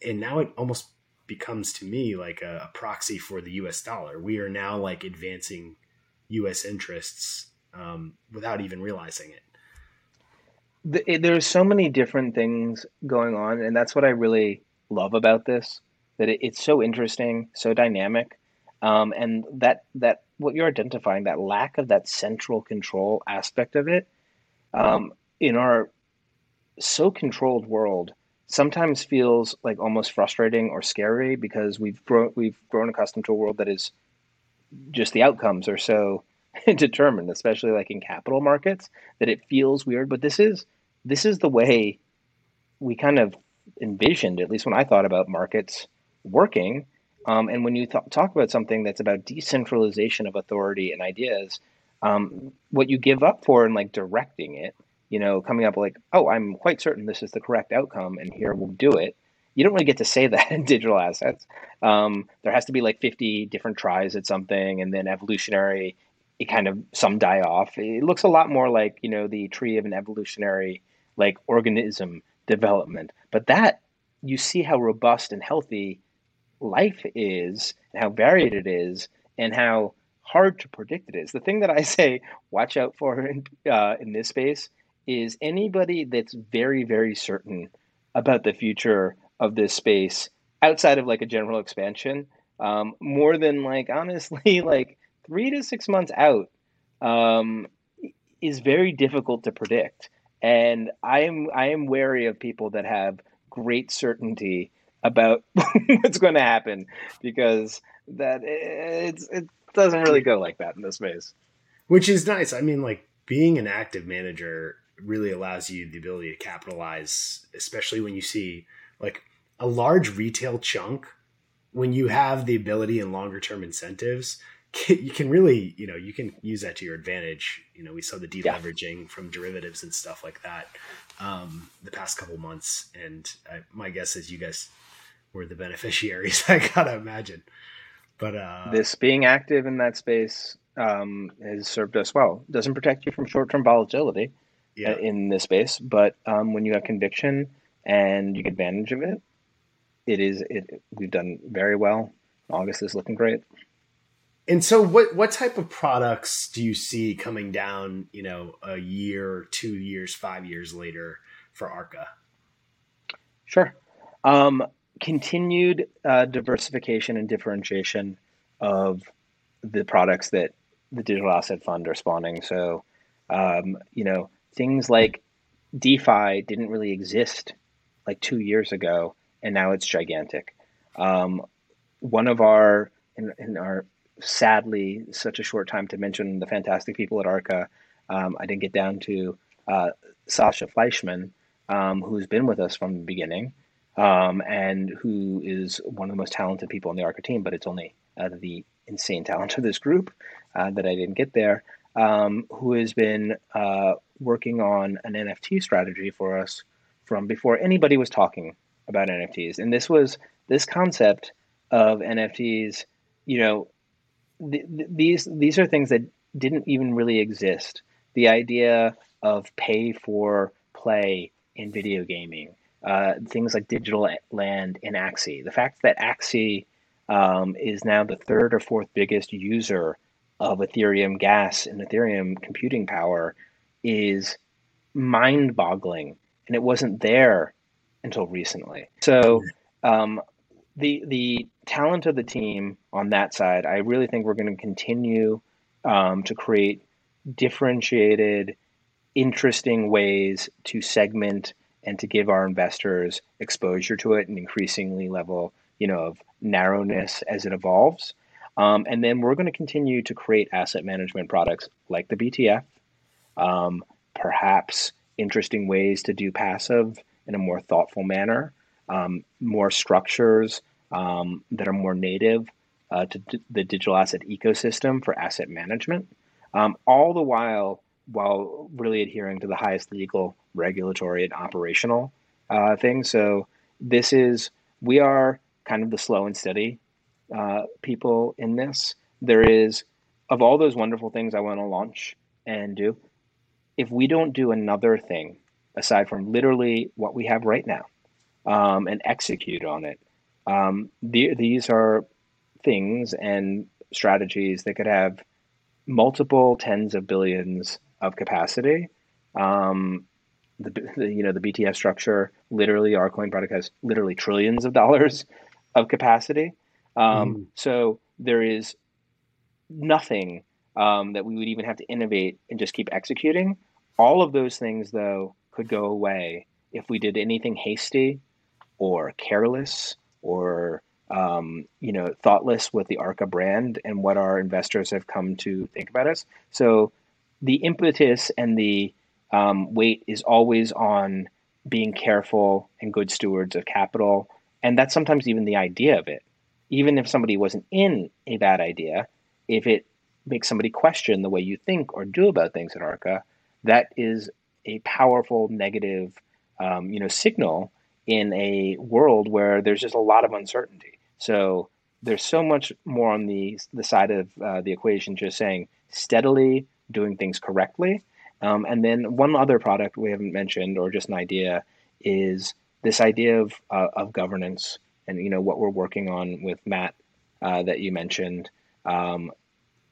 and now it almost becomes to me like a, a, proxy for the U.S. dollar. We are now like advancing U.S. interests um, without even realizing it. The, it. There's so many different things going on, and that's what I really love about this. That it, it's so interesting, so dynamic, um, and that that what you're identifying that lack of that central control aspect of it um, in our so controlled world sometimes feels like almost frustrating or scary because we've grown we've grown accustomed to a world that is just the outcomes are so [laughs] determined especially like in capital markets that it feels weird. But this is this is the way we kind of envisioned at least when i thought about markets working um, and when you th- talk about something that's about decentralization of authority and ideas, um, what you give up for in like directing it, you know, coming up like, oh, I'm quite certain this is the correct outcome, and here we'll do it. You don't really get to say [laughs] that in digital assets. Um, there has to be like 50 different tries at something, and then evolutionary, it kind of some die off. It looks a lot more like you know the tree of an evolutionary like organism development. But that you see how robust and healthy life is and how varied it is and how hard to predict it is. The thing that I [laughs] say, watch out for in, uh, in this space is anybody that's very, very certain about the future of this space outside of like a general expansion, um, more than like [laughs] honestly, like three to six months out, um, is very difficult to predict. And I am I am wary of people that have great certainty about [laughs] what's going to happen because that it's it doesn't really go like that in this space. Which is nice. I mean, like being an active manager really allows you the ability to capitalize, especially when you see like a large retail chunk. When you have the ability and longer term incentives, you can really, you know, you can use that to your advantage. You know, we saw the deleveraging yeah. from derivatives and stuff like that um, the past couple months, and I, my guess is you guys were the beneficiaries. [laughs] I gotta imagine. But uh, this being active in that space um, has served us well. It doesn't protect you from short-term volatility yeah. in this space, but um, when you have conviction and you get advantage of it, it is it. We've done very well. August is looking great. And so, what what type of products do you see coming down? You know, a year, two years, five years later for Arca. Sure. Um, continued uh, diversification and differentiation of the products that the digital asset fund are spawning. So, um, you know, things like DeFi didn't really exist like two years ago, and now it's gigantic. Um, one of our in, in our sadly such a short time to mention the fantastic people at Arca. Um, I didn't get down to uh, Sasha Fleischman, um, who's been with us from the beginning um, and who is one of the most talented people on the Arca team, but it's only of the insane talent of this group uh, that I didn't get there, um, who has been uh, working on an NFT strategy for us from before anybody was talking about NFTs. And this was this concept of NFTs, you know, th- th- these these are things that didn't even really exist. The idea of pay for play in video gaming, uh, things like Digital Land and Axie. The fact that Axie um, is now the third or fourth biggest user of Ethereum gas and Ethereum computing power is mind boggling. And it wasn't there until recently. So, um, the, the talent of the team on that side, I really think we're going to continue um, to create differentiated, interesting ways to segment and to give our investors exposure to it and increasingly level you know of narrowness as it evolves. Um, and then we're going to continue to create asset management products like the btf um, perhaps interesting ways to do passive in a more thoughtful manner um, more structures um, that are more native uh, to d- the digital asset ecosystem for asset management. Um, all the while while really adhering to the highest legal, regulatory, and operational uh, things. So this is we are kind of the slow and steady uh, people in this. There is of all those wonderful things I want to launch and do. If we don't do another thing aside from literally what we have right now um, and execute on it, um, the, these are things and strategies that could have multiple tens of billions of capacity. Um, the, the, you know the BTF structure, literally ArCoin product has literally trillions of dollars of capacity. Um, mm. So there is nothing um, that we would even have to innovate and just keep executing. All of those things, though, could go away if we did anything hasty or careless or um, you know thoughtless with the Arca brand and what our investors have come to think about us. So the impetus and the um, weight is always on being careful and good stewards of capital. And that's sometimes even the idea of it. Even if somebody wasn't in a bad idea, if it makes somebody question the way you think or do about things at Arca, that is a powerful negative, um, you know, signal in a world where there's just a lot of uncertainty. So there's so much more on the the side of uh, the equation, just saying steadily doing things correctly. Um, and then one other product we haven't mentioned, or just an idea, is this idea of uh, of governance, and you know what we're working on with Matt uh, that you mentioned, um,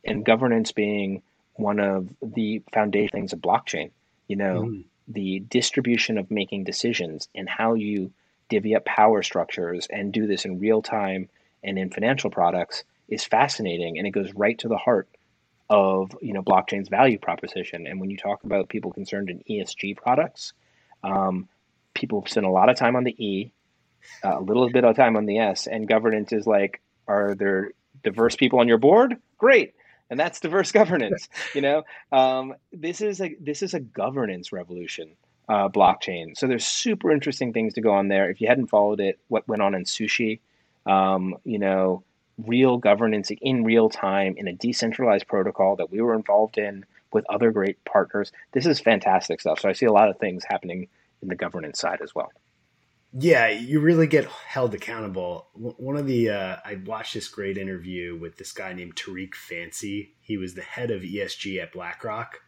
and governance being one of the foundation things of blockchain. You know, mm. the distribution of making decisions and how you divvy up power structures and do this in real time and in financial products is fascinating, and it goes right to the heart of you know blockchain's value proposition. And when you talk about people concerned in ESG products, um, people spend a lot of time on the E, uh, little bit of time on the S, and governance is like, are there diverse people on your board? Great, and that's diverse [laughs] governance. you know, um, this is a this is a governance revolution. Uh, blockchain. So there's super interesting things to go on there. If you hadn't followed it, what went on in sushi, um, you know, real governance in real time in a decentralized protocol that we were involved in with other great partners. This is fantastic stuff. So I see a lot of things happening in the governance side as well. Yeah, you really get held accountable. One of the uh, I watched this great interview with this guy named Tariq Fancy. He was the head of ESG at BlackRock,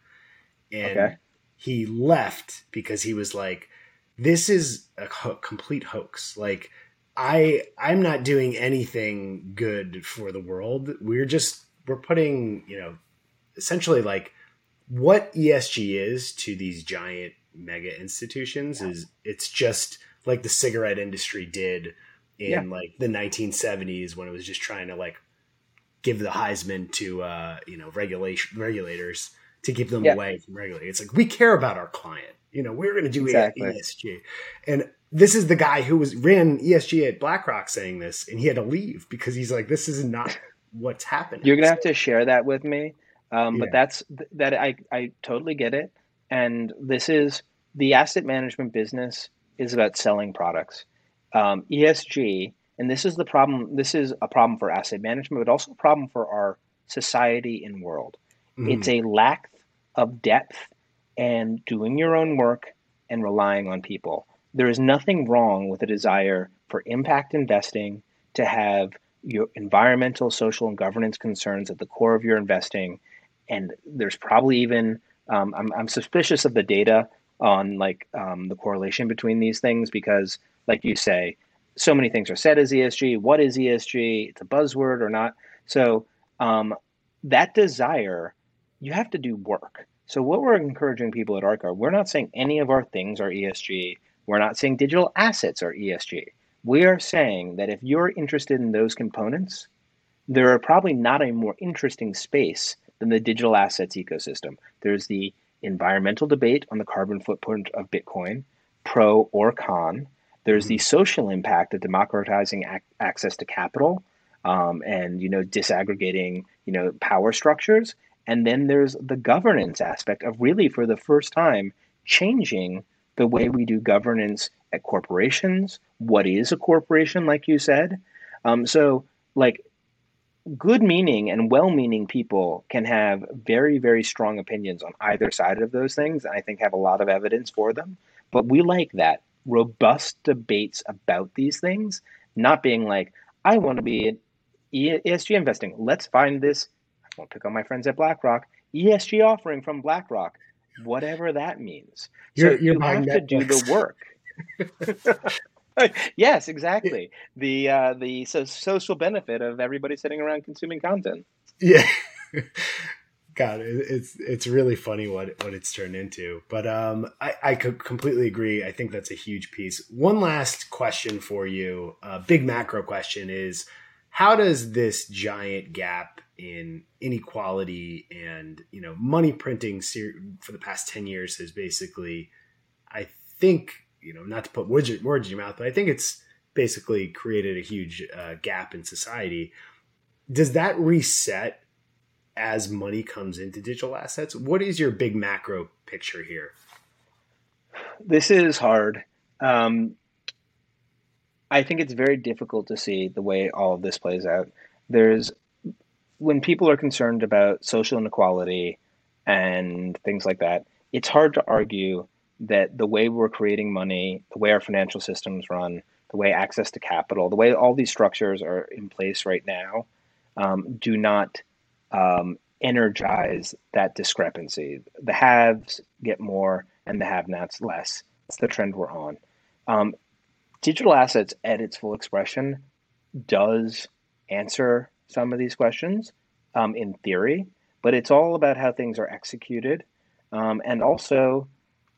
and okay. he left because he was like, "This is a ho- complete hoax. Like, I I'm not doing anything good for the world. We're just we're putting, you know, essentially like what ESG is to these giant mega institutions yeah. is it's just like the cigarette industry did in yeah. like the 1970s when it was just trying to like give the Heisman to uh, you know regulation regulators to keep them yeah. away from regulators. It's like we care about our client. You know, we're going to do exactly. ESG, and this is the guy who was ran ESG at BlackRock saying this, and he had to leave because he's like, this is not what's happening. You're gonna have to share that with me. Um, yeah. But that's that I I totally get it. And this is the asset management business is about selling products. Um, ESG, and this is the problem. This is a problem for asset management, but also a problem for our society and world. Mm. It's a lack of depth and doing your own work and relying on people. There is nothing wrong with a desire for impact investing to have your environmental, social, and governance concerns at the core of your investing. And there's probably even um, I'm, I'm suspicious of the data on like um, the correlation between these things because, like you say, so many things are said as ESG. What is ESG? It's a buzzword or not. So um, that desire, you have to do work. So what we're encouraging people at ARCA, we're not saying any of our things are ESG. We're not saying digital assets are ESG. We are saying that if you're interested in those components, there are probably not a more interesting space than the digital assets ecosystem. There's the environmental debate on the carbon footprint of Bitcoin, pro or con. There's the mm-hmm. social impact of democratizing ac- access to capital um, and you know disaggregating you know power structures. And then there's the governance aspect of really for the first time changing the way we do governance at corporations. What is a corporation, like you said? Um, so like good meaning and well meaning people can have very, very strong opinions on either side of those things. And I think have a lot of evidence for them. But we like that robust debates about these things, not being like, I want to be in ESG investing. Let's find this. I won't pick on my friends at BlackRock. ESG offering from BlackRock, whatever that means. You're, so you're you have to do the work. [laughs] yes, exactly. The uh, the so social benefit of everybody sitting around consuming content. Yeah. [laughs] God, it's it's really funny what what it's turned into. But um, I I could completely agree. I think that's a huge piece. One last question for you, a big macro question is, how does this giant gap in inequality and you know money printing for the past ten years has basically, I think you know, not to put words, words in your mouth, but I think it's basically created a huge uh, gap in society. Does that reset as money comes into digital assets? What is your big macro picture here? This is hard. Um, I think it's very difficult to see the way all of this plays out. There's when people are concerned about social inequality and things like that, it's hard to argue that the way we're creating money, the way our financial systems run, the way access to capital, the way all these structures are in place right now, um, do not um, energize that discrepancy. The haves get more and the have nots less. That's the trend we're on. Um, digital assets at its full expression does answer some of these questions um, in theory, but it's all about how things are executed. Um, and also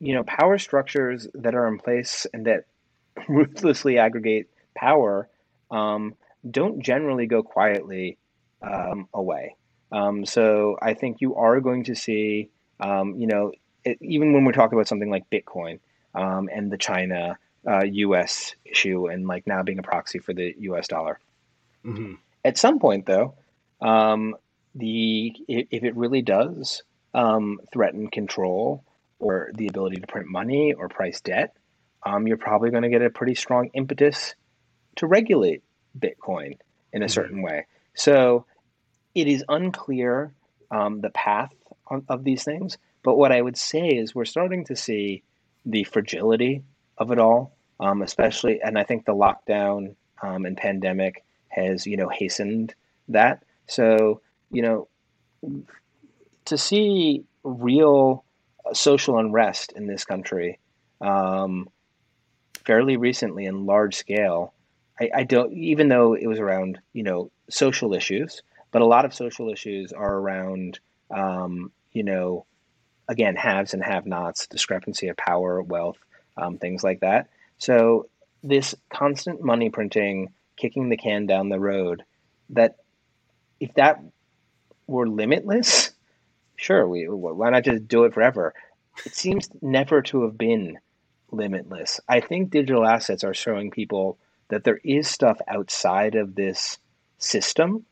you know, power structures that are in place and that [laughs] ruthlessly aggregate power um, don't generally go quietly um, away. Um, so I think you are going to see, um, you know, it, even when we're talking about something like Bitcoin and the China uh, U.S. issue and like now being a proxy for the U.S. dollar. Mm-hmm. At some point, though, um, the if it really does threaten control or the ability to print money or price debt, um, you're probably going to get a pretty strong impetus to regulate Bitcoin in a mm-hmm. certain way. So it is unclear um, the path on, of these things. But what I would say is we're starting to see the fragility of it all, um, especially, and I think the lockdown um, and pandemic has, you know, hastened that. So, you know, to see real social unrest in this country um, fairly recently in large scale. I, I, don't, even though it was around, you know, social issues, but a lot of social issues are around, um, you know, again, haves and have nots, discrepancy of power, wealth, um, things like that. So this constant money printing, kicking the can down the road, that if that were limitless, sure, we why not just do it forever? It seems never to have been limitless. I think digital assets are showing people that there is stuff outside of this system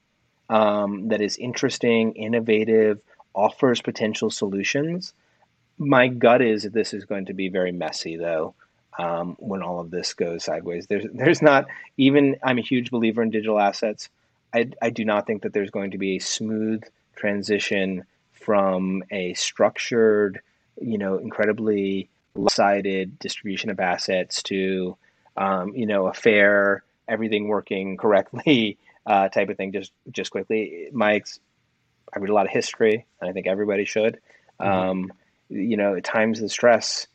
um, that is interesting, innovative, offers potential solutions. My gut is that this is going to be very messy, though. Um, when all of this goes sideways, there's there's not even. I'm a huge believer in digital assets. I, I do not think that there's going to be a smooth transition from a structured, you know, incredibly sided distribution of assets to, um, you know, a fair, everything working [laughs] correctly uh, type of thing. Just just quickly, Mike's. I read a lot of history, and I think everybody should. Mm-hmm. Um, you know, at times the stress,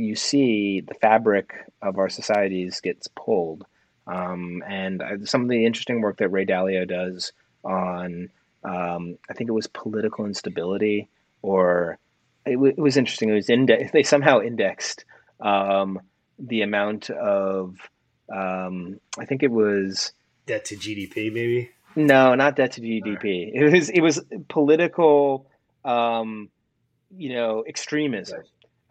you see the fabric of our societies gets pulled. Um, and I, some of the interesting work that Ray Dalio does on, um, I think it was political instability, or it, w- it was interesting. It was inde- [laughs] they somehow indexed um, the amount of, um, I think it was debt to GDP, maybe. No, not debt to GDP. It was it was political, um, you know, extremism.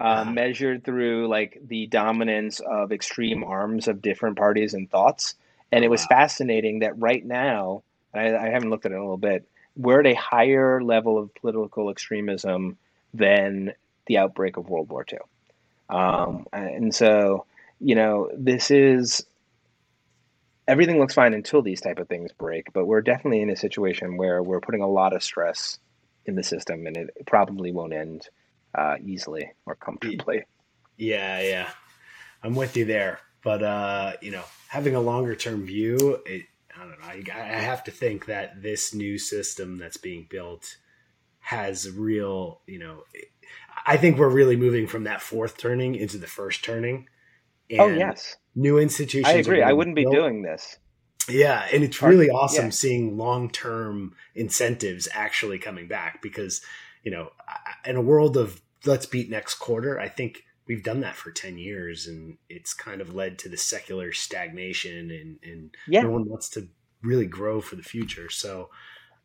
Uh, measured through like the dominance of extreme arms of different parties and thoughts. And it was wow. fascinating that right now, I, I, haven't looked at it in a little bit, we're at a higher level of political extremism than the outbreak of World War II. Um, and so, you know, this is everything looks fine until these type of things break, but we're definitely in a situation where we're putting a lot of stress in the system and it probably won't end uh, easily or comfortably. Yeah, yeah, I'm with you there. But uh, you know, having a longer term view, it, I don't know. I, I have to think that this new system that's being built has real. You know, I think we're really moving from that fourth turning into the first turning. oh yes, new institutions. I agree. I wouldn't built. be doing this. Yeah, and it's really awesome yeah. seeing long term incentives actually coming back because you know, in a world of let's beat next quarter, I think we've done that for 10 years and it's kind of led to the secular stagnation and, and yeah. no one wants to really grow for the future. So,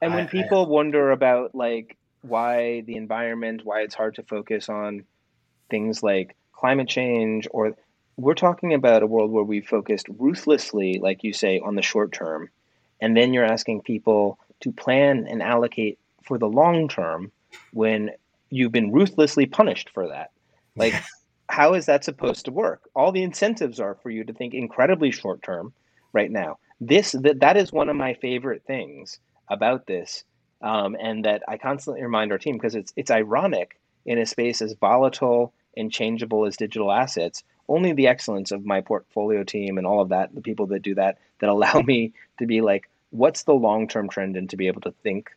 and when I, people I, wonder about like why the environment, why it's hard to focus on things like climate change, or we're talking about a world where we focused ruthlessly, like you say, on the short term. And then you're asking people to plan and allocate for the long term when you've been ruthlessly punished for that. Like, how is that supposed to work? All the incentives are for you to think incredibly short term right now. This that that is one of my favorite things about this, um, and that I constantly remind our team because it's it's ironic in a space as volatile and changeable as digital assets. Only the excellence of my portfolio team and all of that, the people that do that, that allow [laughs] me to be like, what's the long term trend and to be able to think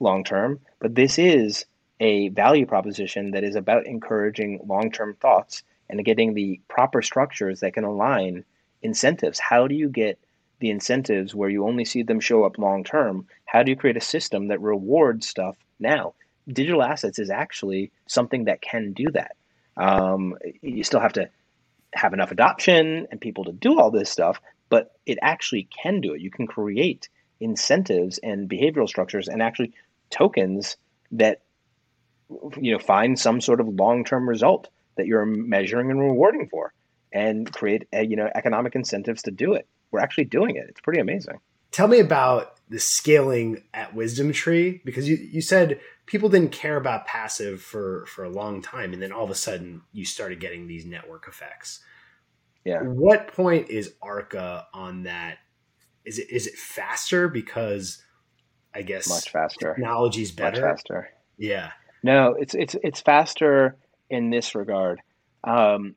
long term. But this is a value proposition that is about encouraging long term thoughts and getting the proper structures that can align incentives. How do you get the incentives where you only see them show up long term? How do you create a system that rewards stuff now? Digital assets is actually something that can do that. Um, you still have to have enough adoption and people to do all this stuff, but it actually can do it. You can create incentives and behavioral structures and actually tokens that you know find some sort of long-term result that you're measuring and rewarding for and create a, you know economic incentives to do it. We're actually doing it. It's pretty amazing. Tell me about the scaling at WisdomTree because you, you said people didn't care about passive for for a long time and then all of a sudden you started getting these network effects. Yeah. What point is arca on that is it is it faster? Because i guess much faster. technology's better much faster. Yeah. No, it's it's it's faster in this regard. Um,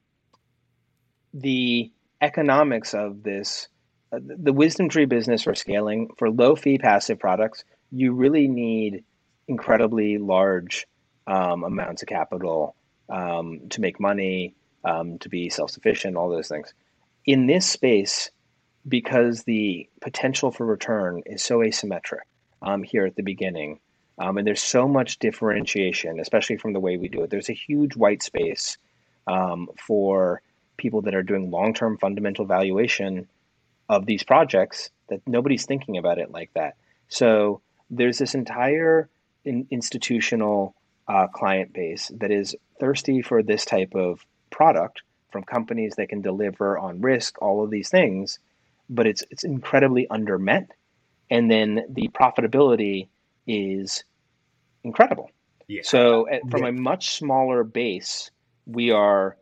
the economics of this, uh, the WisdomTree business for scaling for low fee passive products, you really need incredibly large um, amounts of capital um, to make money, um, to be self sufficient, all those things. In this space, because the potential for return is so asymmetric um, here at the beginning, um, and there's so much differentiation, especially from the way we do it. There's a huge white space um, for people that are doing long term fundamental valuation of these projects that nobody's thinking about it like that. So there's this entire in, institutional uh, client base that is thirsty for this type of product from companies that can deliver on risk, all of these things, but it's it's incredibly undermet and then the profitability is incredible. Yeah. So at, from yeah. a much smaller base, we are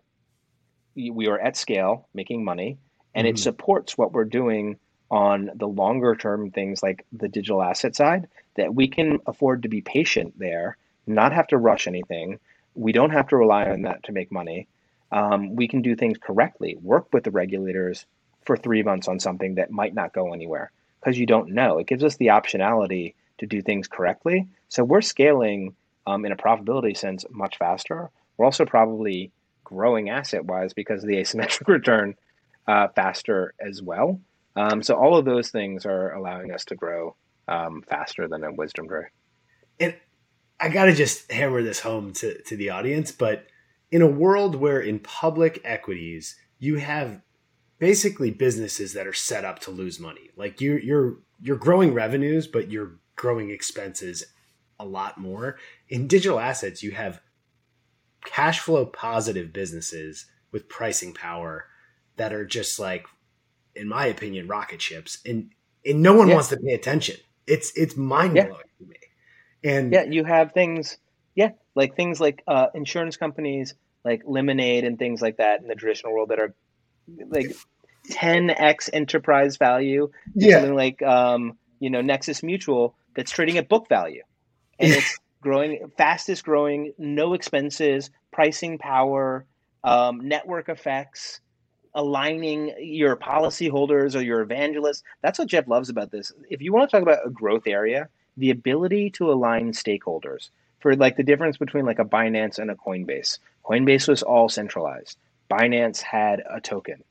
we are at scale making money, and mm-hmm. it supports what we're doing on the longer term things like the digital asset side. That we can afford to be patient there, not have to rush anything. We don't have to rely on that to make money. Um, we can do things correctly, work with the regulators for three months on something that might not go anywhere because you don't know. It gives us the optionality to do things correctly. So we're scaling um, in a profitability sense much faster. We're also probably growing asset wise because of the [laughs] asymmetric return uh, faster as well. Um, so all of those things are allowing us to grow um, faster than a WisdomTree. And I got to just hammer this home to, to the audience, but in a world where in public equities you have basically businesses that are set up to lose money, like you, you're you're growing revenues, but you're growing expenses a lot more. In digital assets, you have cash flow positive businesses with pricing power that are just like, in my opinion, rocket ships, and and no one yeah. wants to pay attention. It's it's mind blowing yeah. to me. And yeah, you have things, yeah, like things like uh, insurance companies, like Lemonade and things like that in the traditional world that are like 10x enterprise value. Yeah, something like um, you know Nexus Mutual that's trading at book value, and it's growing fastest growing, no expenses, pricing power, um, network effects, aligning your policyholders or your evangelists. That's what Jeff loves about this. If you want to talk about a growth area, the ability to align stakeholders for like the difference between like a Binance and a Coinbase. Coinbase was all centralized. Binance had a token.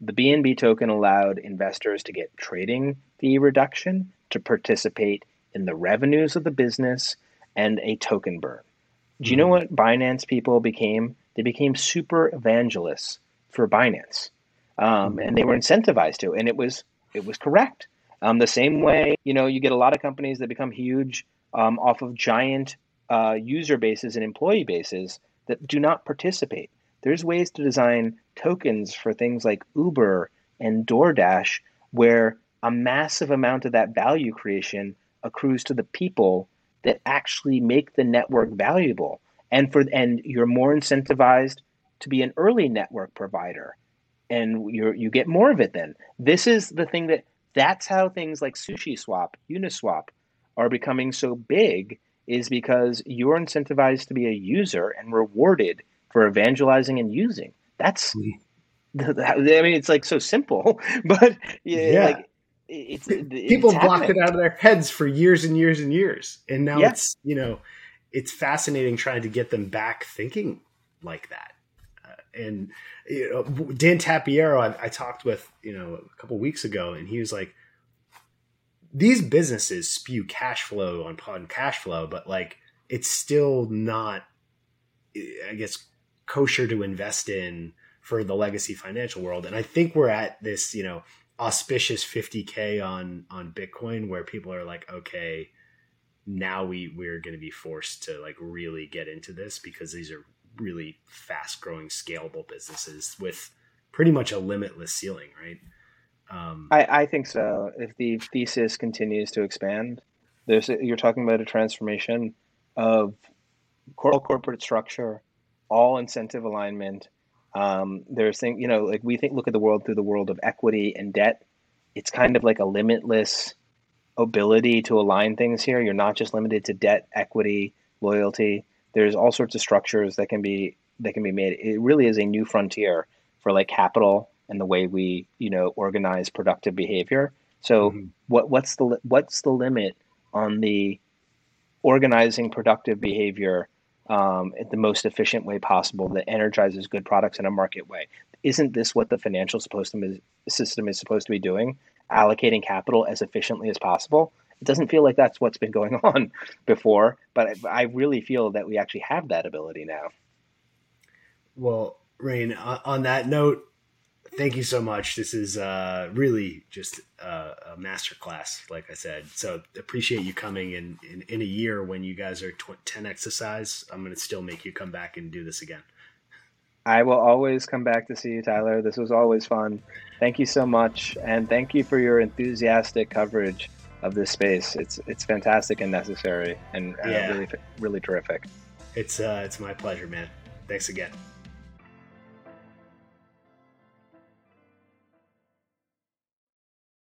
The BNB token allowed investors to get trading fee reduction to participate in the revenues of the business and a token burn. Do you know mm-hmm. what Binance people became? They became super evangelists for Binance, um, and they were incentivized to, and it was it was correct. Um, the same way, you know, you get a lot of companies that become huge um, off of giant uh, user bases and employee bases that do not participate. There's ways to design tokens for things like Uber and DoorDash where a massive amount of that value creation accrues to the people that actually make the network valuable. And for and you're more incentivized to be an early network provider and you you get more of it then. This is the thing that that's how things like SushiSwap uniswap are becoming so big is because you're incentivized to be a user and rewarded for evangelizing and using that's mm-hmm. i mean it's like so simple [laughs] but yeah, yeah. Like, it's, people it's blocked it out of their heads for years and years and years, and now yeah. it's you know it's fascinating trying to get them back thinking like that. Uh, and you know, Dan Tapiero, I, I, talked with you know a couple weeks ago, and he was like, "These businesses spew cash flow on upon cash flow, but like it's still not, I guess, kosher to invest in." for the legacy financial world and i think we're at this you know auspicious 50k on on bitcoin where people are like okay now we we're going to be forced to like really get into this because these are really fast growing scalable businesses with pretty much a limitless ceiling right um, I, I think so if the thesis continues to expand there's you're talking about a transformation of corporate structure all incentive alignment um, there's things, you know, like we think, look at the world through the world of equity and debt. It's kind of like a limitless ability to align things here. You're not just limited to debt, equity, loyalty. There's all sorts of structures that can be that can be made. It really is a new frontier for like capital and the way we, you know, organize productive behavior. So mm-hmm. what what's the what's the limit on the organizing productive behavior um, the most efficient way possible that energizes good products in a market way. Isn't this what the financial system is, system is supposed to be doing? Allocating capital as efficiently as possible. It doesn't feel like that's what's been going [laughs] on before, but I, I really feel that we actually have that ability now. Well, Rayne, on that note, thank you so much. This is uh, really just a, a masterclass, like I said. So appreciate you coming in, in, in a year when you guys are tw- 10 exercise. I'm going to still make you come back and do this again. I will always come back to see you, Tyler. This was always fun. Thank you so much. And thank you for your enthusiastic coverage of this space. It's it's fantastic and necessary, and uh, Yeah. really really terrific. It's uh, it's my pleasure, man. Thanks again.